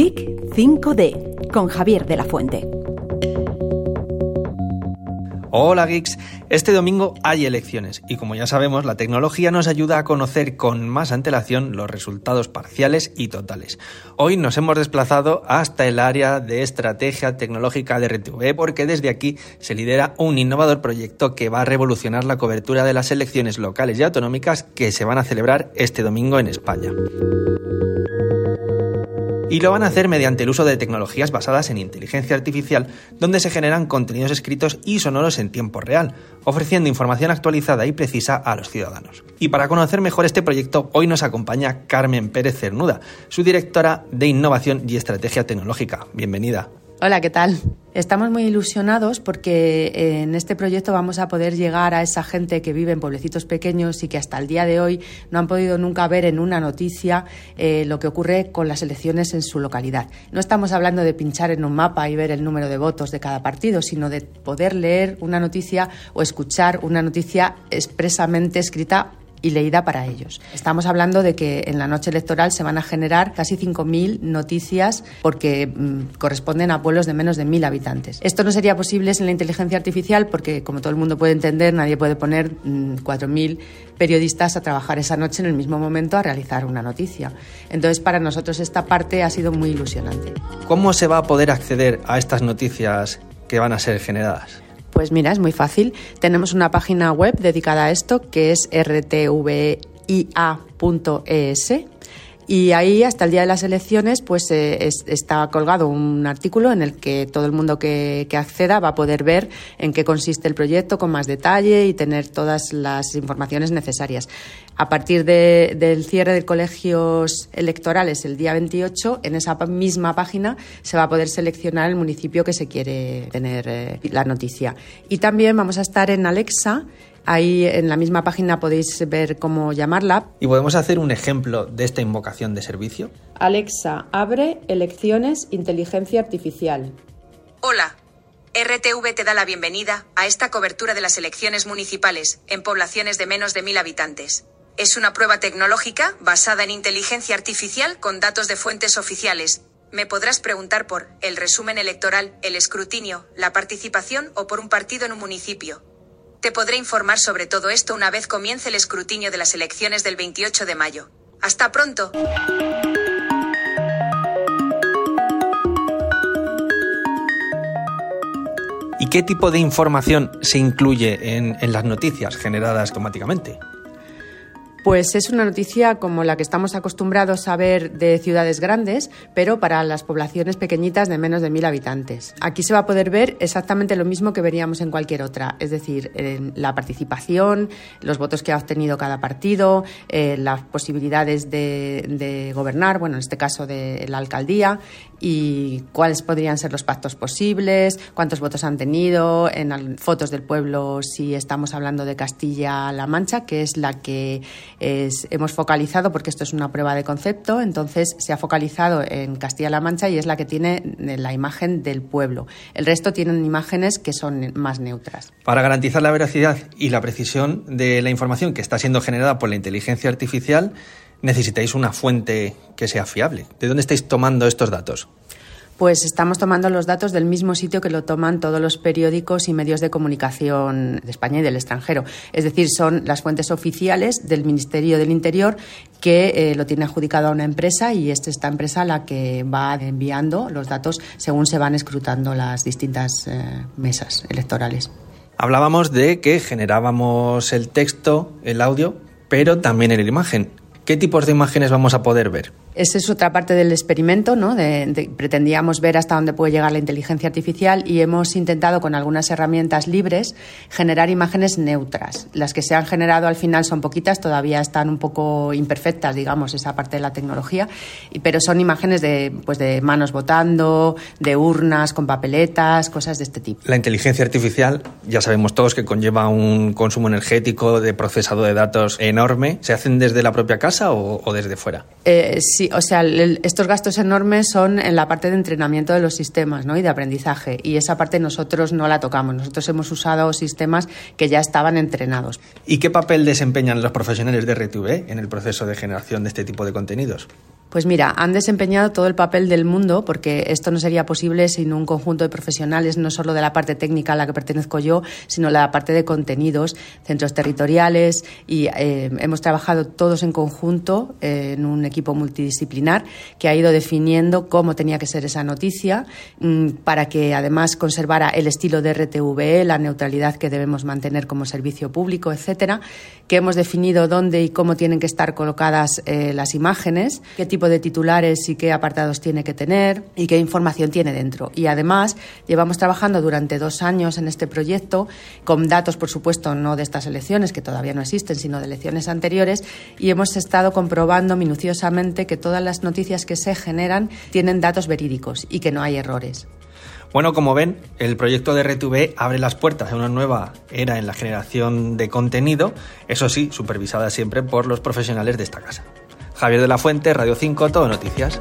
Geek 5D con Javier de la Fuente. Hola geeks, este domingo hay elecciones y como ya sabemos la tecnología nos ayuda a conocer con más antelación los resultados parciales y totales. Hoy nos hemos desplazado hasta el área de estrategia tecnológica de RTV porque desde aquí se lidera un innovador proyecto que va a revolucionar la cobertura de las elecciones locales y autonómicas que se van a celebrar este domingo en España y lo van a hacer mediante el uso de tecnologías basadas en inteligencia artificial, donde se generan contenidos escritos y sonoros en tiempo real, ofreciendo información actualizada y precisa a los ciudadanos. Y para conocer mejor este proyecto, hoy nos acompaña Carmen Pérez Cernuda, su directora de Innovación y Estrategia Tecnológica. Bienvenida. Hola, ¿qué tal? Estamos muy ilusionados porque eh, en este proyecto vamos a poder llegar a esa gente que vive en pueblecitos pequeños y que hasta el día de hoy no han podido nunca ver en una noticia eh, lo que ocurre con las elecciones en su localidad. No estamos hablando de pinchar en un mapa y ver el número de votos de cada partido, sino de poder leer una noticia o escuchar una noticia expresamente escrita y leída para ellos. Estamos hablando de que en la noche electoral se van a generar casi 5.000 noticias porque mm, corresponden a pueblos de menos de 1.000 habitantes. Esto no sería posible sin la inteligencia artificial porque, como todo el mundo puede entender, nadie puede poner 4.000 mm, periodistas a trabajar esa noche en el mismo momento a realizar una noticia. Entonces, para nosotros esta parte ha sido muy ilusionante. ¿Cómo se va a poder acceder a estas noticias que van a ser generadas? Pues mira, es muy fácil. Tenemos una página web dedicada a esto que es rtvia.es y ahí, hasta el día de las elecciones, pues eh, está colgado un artículo en el que todo el mundo que, acceda va a poder ver en qué consiste el proyecto con más detalle y tener todas las informaciones necesarias. A partir del cierre de colegios electorales el día 28, en esa misma página se va a poder seleccionar el municipio que se quiere tener eh, la noticia. Y también vamos a estar en Alexa Ahí en la misma página podéis ver cómo llamarla. ¿Y podemos hacer un ejemplo de esta invocación de servicio? Alexa, abre elecciones inteligencia artificial. Hola. RTV te da la bienvenida a esta cobertura de las elecciones municipales en poblaciones de menos de mil habitantes. Es una prueba tecnológica basada en inteligencia artificial con datos de fuentes oficiales. Me podrás preguntar por el resumen electoral, el escrutinio, la participación o por un partido en un municipio. Te podré informar sobre todo esto una vez comience el escrutinio de las elecciones del 28 de mayo. Hasta pronto. ¿Y qué tipo de información se incluye en, en las noticias generadas automáticamente? Pues es una noticia como la que estamos acostumbrados a ver de ciudades grandes, pero para las poblaciones pequeñitas de menos de mil habitantes. Aquí se va a poder ver exactamente lo mismo que veríamos en cualquier otra, es decir, la participación, los votos que ha obtenido cada partido, eh, las posibilidades de, gobernar, bueno, en este caso de la alcaldía, y cuáles podrían ser los pactos posibles, cuántos votos han tenido, en fotos del pueblo si estamos hablando de Castilla-La Mancha, que es la que hemos focalizado, porque esto es una prueba de concepto, entonces se ha focalizado en Castilla-La Mancha y es la que tiene la imagen del pueblo. El resto tienen imágenes que son más neutras. Para garantizar la veracidad y la precisión de la información que está siendo generada por la inteligencia artificial, necesitáis una fuente que sea fiable. ¿De dónde estáis tomando estos datos? Pues estamos tomando los datos del mismo sitio que lo toman todos los periódicos y medios de comunicación de España y del extranjero. Es decir, son las fuentes oficiales del Ministerio del Interior que eh, lo tiene adjudicado a una empresa y es esta empresa la que va enviando los datos según se van escrutando las distintas eh, mesas electorales. Hablábamos de que generábamos el texto, el audio, pero también en la imagen. ¿Qué tipos de imágenes vamos a poder ver? Esa es otra parte del experimento, ¿no? pretendíamos ver hasta dónde puede llegar la inteligencia artificial y hemos intentado con algunas herramientas libres generar imágenes neutras. Las que se han generado al final son poquitas, todavía están un poco imperfectas, digamos, esa parte de la tecnología, pero son imágenes de, pues de manos votando, de urnas con papeletas, cosas de este tipo. La inteligencia artificial, ya sabemos todos que conlleva un consumo energético de procesado de datos enorme. ¿Se hacen desde la propia casa o, desde fuera? Eh, sí, o sea, estos gastos enormes son en la parte de entrenamiento de los sistemas ¿no? y de aprendizaje. Y esa parte nosotros no la tocamos. Nosotros hemos usado sistemas que ya estaban entrenados. ¿Y qué papel desempeñan los profesionales de RTV en el proceso de generación de este tipo de contenidos? Pues mira, han desempeñado todo el papel del mundo porque esto no sería posible sin un conjunto de profesionales, no solo de la parte técnica a la que pertenezco yo, sino la parte de contenidos, centros territoriales y eh, hemos trabajado todos en conjunto eh, en un equipo multidisciplinar que ha ido definiendo cómo tenía que ser esa noticia mm, para que además conservara el estilo de RTVE, la neutralidad que debemos mantener como servicio público, etcétera, que hemos definido dónde y cómo tienen que estar colocadas eh, las imágenes, qué de titulares y qué apartados tiene que tener y qué información tiene dentro. Y además llevamos trabajando durante dos años en este proyecto con datos, por supuesto, no de estas elecciones, que todavía no existen, sino de elecciones anteriores, y hemos estado comprobando minuciosamente que todas las noticias que se generan tienen datos verídicos y que no hay errores. Bueno, como ven, el proyecto de RTV abre las puertas a una nueva era en la generación de contenido, eso sí, supervisada siempre por los profesionales de esta casa. Javier de la Fuente, Radio 5, Todo Noticias.